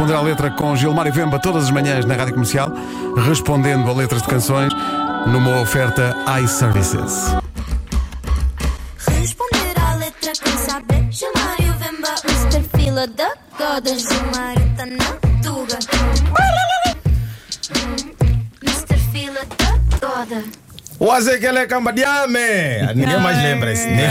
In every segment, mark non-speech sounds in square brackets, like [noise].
responder à letra com Gilmar e Vemba todas as manhãs na Rádio Comercial, respondendo a letras de canções numa oferta iServices. Responder à letra com saber Chamar o Vemba da Gilmar Waze aquele camba de ame. [laughs] Ninguém mais lembra esse. né?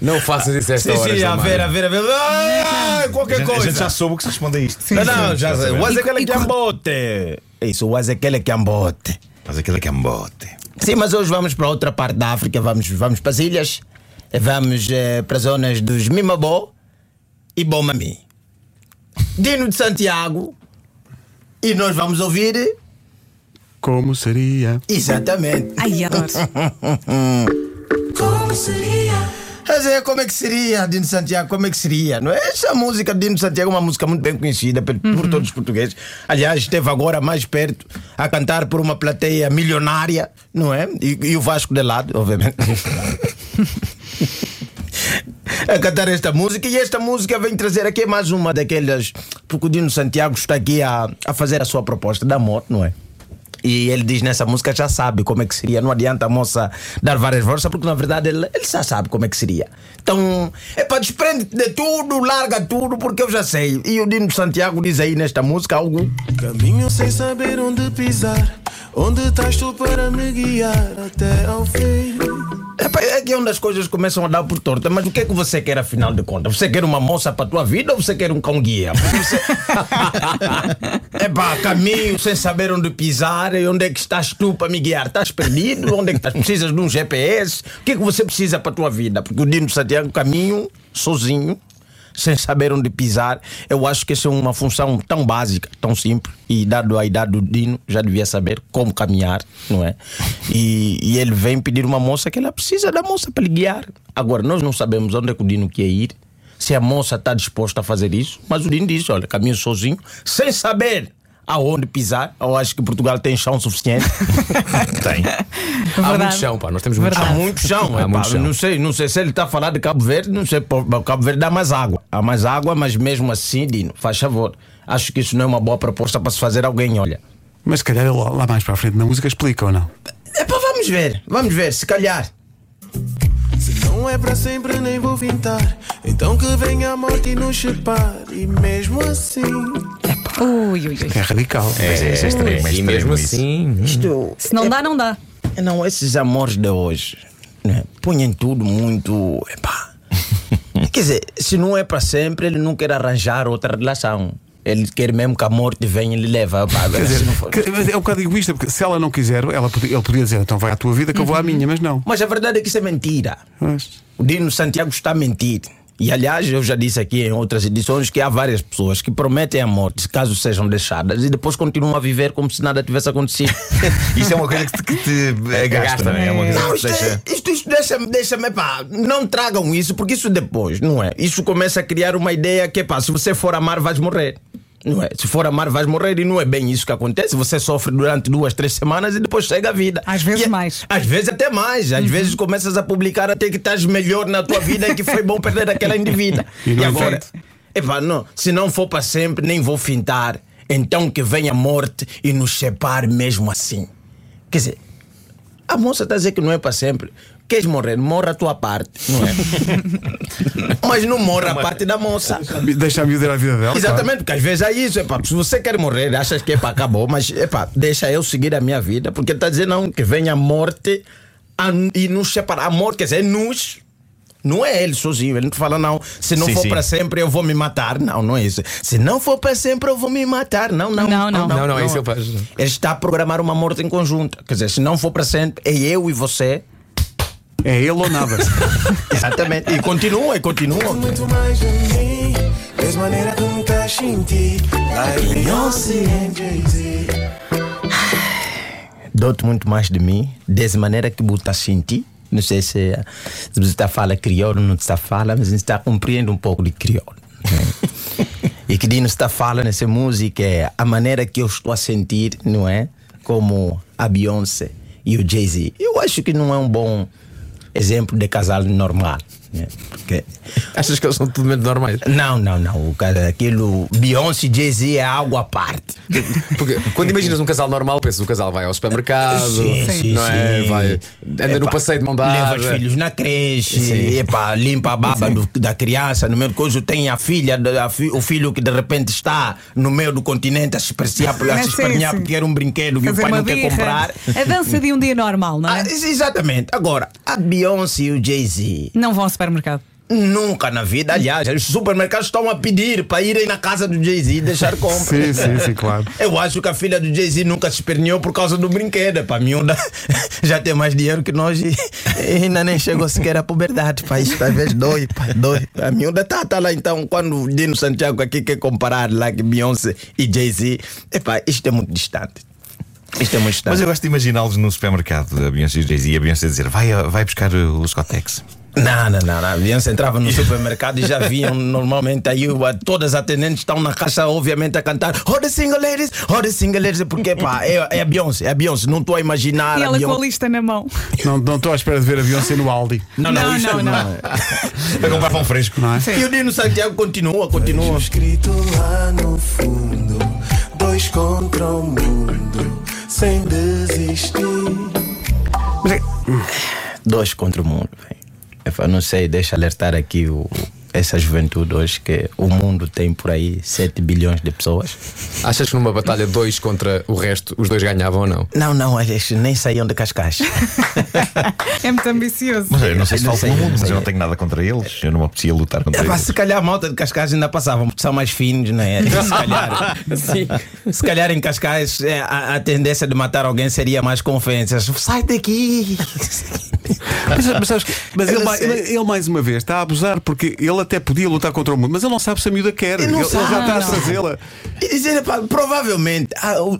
Não faças isso esta Sim, hora. sim, a ver, a ver, a ver. Ah, qualquer A gente, a gente já coisa. soube que se responde a isto. Não, não, já sei. Waze aquele E- que ambote. Isso, waze aquele que ambote. Mas aquele que é embote. Sim, mas hoje vamos para outra parte da África. Vamos, vamos para as ilhas. Vamos eh, para as zonas dos Mimabó e Bomami. Dino de Santiago. E nós vamos ouvir. Como seria? Exatamente. Ai, adoro. [laughs] Como seria? Mas é, como é que seria, Dino Santiago? Como é que seria? Não é? Essa música de Dino Santiago é uma música muito bem conhecida por, por todos os portugueses. Aliás, esteve agora mais perto a cantar por uma plateia milionária, não é? E, e o Vasco de lado, obviamente. [laughs] a cantar esta música e esta música vem trazer aqui mais uma daquelas. Porque o Dino Santiago está aqui a, a fazer a sua proposta da morte, não é? E ele diz nessa música já sabe como é que seria. Não adianta a moça dar várias forças, porque na verdade ele, ele já sabe como é que seria. Então, é para desprende de tudo, larga tudo, porque eu já sei. E o Dino Santiago diz aí nesta música algo. Caminho sem saber onde pisar. Onde estás tu para me guiar até ao fim? É que é onde as coisas começam a dar por torta. Mas o que é que você quer afinal de contas? Você quer uma moça para a tua vida ou você quer um cão guia? Você... [laughs] é pá, caminho sem saber onde pisar e onde é que estás tu para me guiar? Estás perdido? Onde é que estás? Precisas de um GPS? O que é que você precisa para a tua vida? Porque o Dino Santiago caminho sozinho. Sem saber onde pisar, eu acho que essa é uma função tão básica, tão simples, e dado a idade do Dino, já devia saber como caminhar, não é? E, e ele vem pedir uma moça que ela precisa da moça para lhe guiar. Agora, nós não sabemos onde é que o Dino quer ir, se a moça está disposta a fazer isso, mas o Dino diz: olha, caminho sozinho, sem saber aonde pisar. Eu acho que Portugal tem chão suficiente. [laughs] Tem. Há muito Verdade. chão, pá. Nós temos muito Há chão. muito chão, Há epá, muito chão. Não, sei, não sei se ele está a falar de Cabo Verde, não sei, pô, Cabo Verde dá mais água. Há mais água, mas mesmo assim, Dino, faz favor. Acho que isso não é uma boa proposta para se fazer alguém, olha. Mas se calhar ele lá lá mais para a frente na música explica ou não? Epá, vamos ver, vamos ver, se calhar. Se não é para sempre, nem vou vintar. Então que venha a morte e nos separe. E mesmo assim. Ui, ui, ui. É radical. É, é, é extremo, é E extremo mesmo isso. assim. Isto, Se não dá, não dá. não, esses amores de hoje, né, põem tudo muito. Epá. [laughs] Quer dizer, se não é para sempre, ele não quer arranjar outra relação. Ele quer mesmo que a morte venha e lhe leva. Epá, Quer dizer, for- que- mas é um bocado egoísta, porque se ela não quiser, ela podia, ele podia dizer então vai à tua vida que eu vou à minha, mas não. Mas a verdade é que isso é mentira. Mas- O Dino Santiago está a mentir. E aliás, eu já disse aqui em outras edições que há várias pessoas que prometem a morte caso sejam deixadas e depois continuam a viver como se nada tivesse acontecido. [laughs] Isto é uma coisa que te, que te gasta, não é? É uma coisa Não, isto, te deixa. é- isto, isto deixa-me, deixa-me, pá, não tragam isso, porque isso depois, não é? Isso começa a criar uma ideia que, pá, se você for amar, vais morrer. Não é? Se for amar, vais morrer e não é bem isso que acontece. Você sofre durante duas, três semanas e depois chega a vida. Às vezes E é- mais. Às vezes até mais. Às vezes começas a publicar até que estás melhor na tua vida e que foi bom perder aquela indivídua. [laughs] E no agora, entanto? epá, não, se não for para sempre, nem vou fintar. Então que venha a morte e nos separe mesmo assim. Quer dizer, a moça está a dizer que não é para sempre. Queres morrer? Morra a tua parte, não é? [laughs] Mas não morra a parte da moça. Deixa a ir à vida dela. Exatamente, porque às vezes é isso. Epá, se você quer morrer, achas que epá, acabou, mas epá, deixa eu seguir a minha vida, porque está dizendo não, que venha a morte a- e nos separar. A morte, quer dizer, é nos. Não é ele sozinho, ele não fala, não. Se não Sim, for para sempre, eu vou me matar. Não, não é isso. Se não for para sempre, eu vou me matar. Não, não. Não, não. Não, não, isso eu faço. Ele está a programar uma morte em conjunto. Quer dizer, se não for para sempre, é eu e você. É ele ou nada. [laughs] Exatamente. E continua, e continua. Muito mais de mim. Mesma maneira que me estás sentir. Like Beyoncé and Jay-Z. Dou-te muito mais de mim, dessa maneira que está a sentir. Não sei se, se você está a falar crioulo ou não está a falar, mas você está a compreender um pouco de crioulo. [laughs] e que Dino está a falar nessa música é a maneira que eu estou a sentir, não é? Como a Beyoncé e o Jay-Z. Eu acho que não é um bom exemplo de casal normal. Né? Porque [laughs] Achas que eles são totalmente normais? não, não, não. O cara, aquilo Beyoncé e Jay-Z é algo à parte. Porque quando imaginas um casal normal, pensas o casal vai ao supermercado, Sim, sim, não é? sim. Vai, anda no passeio de mão Leva dada. os filhos na creche, epá, limpa a baba do- da criança. No meio do coisa tem a filha, a fi- o filho que de repente está no meio do continente a se espernear, a Mas se espernear porque era um brinquedo que Fazer o pai não quer birra. comprar. A dança de um dia normal, não é? Ah, exatamente. Agora, a Beyoncé e o Jay-Z Não vão ao supermercado. nunca na vida, aliás, os supermercados estão a pedir para irem na casa do Jay-Z e deixar [laughs] compra. Sim, sim, sim, claro. Eu acho que a filha do Jay-Z nunca se esperneou por causa do brinquedo. Para mim, [laughs] já tem mais dinheiro que nós e e ainda nem chegou sequer à puberdade. Às vezes dói, pá, dói. A miúda tá, tá lá então, quando o Dino Santiago aqui quer comparar lá que Beyoncé e Jay-Z, epá, isto é muito distante. Isto é muito distante. Mas eu gosto de imaginá-los no supermercado, a Beyoncé e o Jay-Z, e a Beyoncé dizer: vai, vai buscar os Cotex. Não, não, não, não. A Beyoncé entrava no [laughs] supermercado e já viam normalmente aí todas as atendentes estão na caixa, obviamente, a cantar Oh the single ladies, oh the single ladies, porque pá, é, é a Beyoncé, é a Beyoncé, não estou a imaginar E a ela com a lista na mão. Não não estou à espera de ver a Beyoncé no Aldi. Não, não, Não, isso não, não. Vai comprar pão fresco. Não é? E o Dino Santiago continua, continua. Escrito lá no fundo, dois contra o mundo, sem desistir. Dois contra o mundo, velho. Eu não sei, deixa alertar aqui o, essa juventude hoje que o mundo tem por aí 7 bilhões de pessoas. Achas que numa batalha dois contra o resto, os dois ganhavam ou não? Não, não, eles nem saíam de Cascais. [laughs] É muito ambicioso. Mas eu não sei se Não falta no mundo, mas eu não tenho nada contra eles. Eu não me apetecia lutar contra Epá, eles. se calhar a malta de Cascais ainda passavam, porque são mais finos, não é? [laughs] Se calhar, Sim. se calhar em Cascais é, a, a tendência de matar alguém seria mais com ofensas. Sai daqui! Mas, mas sabes mas ele, não mai- sei. ele- ele, mais uma vez está a abusar porque ele até podia lutar contra o mundo, mas ele não sabe se a miúda quer. Ele não ele, ele já está a trazê-la. E dizer, epá, provavelmente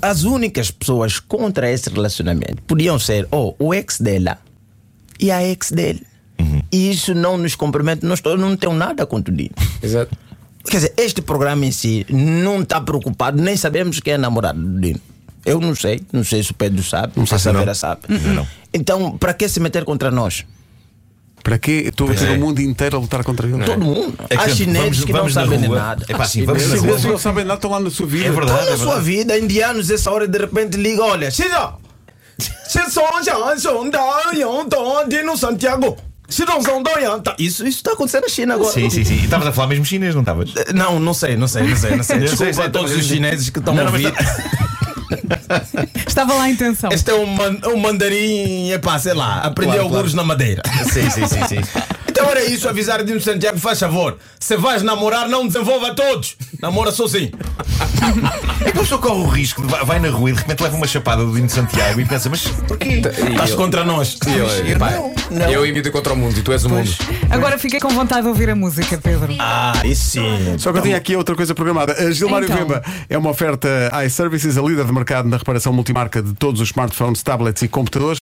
as únicas pessoas contra esse relacionamento podiam ser ou o ex dela e a ex dele. E isso não nos compromete, nós todos não temos nada contra o Dino. Exato. Quer dizer, este programa em si não está preocupado, nem sabemos quem é namorado do Dino. Eu não sei, não sei se o Pedro sabe, não sei se a não. Vera sabe. não. Então, para que se meter contra nós? Para quê? Estou a ver é. o mundo inteiro a lutar contra ele. Todo mundo. É que Há vamos- chineses que vamos não na sabem de nada. É pá, Há sim, vamos na chineses- rua. eles não sabem nada, estão lá na sua vida. É verdade. Olha a sua vida, indianos, essa hora de repente liga, olha, Xisa! Santiago! Tá, Isso isso está acontecendo na China agora. Sim, sim, sim. E estavas a falar mesmo chinês, não estavas? Não, não sei, não sei, não sei, não sei. Desculpa a todos os chineses que estão a ouvir. [laughs] Estava lá a intenção. Este é um, man- um mandarim, epá, sei lá, aprendeu Claro, alguns na madeira. Sim, sim, sim, sim. Então era isso, avisar Dino Santiago, faz favor. Se vais namorar, não desenvolva todos. Namora sozinho. É que a pessoa corre o risco, de vai, vai na rua e de repente leva uma chapada do Dino Santiago e pensa, mas porquê? Estás contra nós. E eu, eu imito contra o mundo e tu és o mundo. Agora fiquei com vontade de ouvir a música, Pedro. Ah, isso sim. Só que eu tinha aqui outra coisa programada. A Gilmário Então. Vemba é uma oferta iServices, a líder de mercado na reparação multimarca de todos os smartphones, tablets e computadores.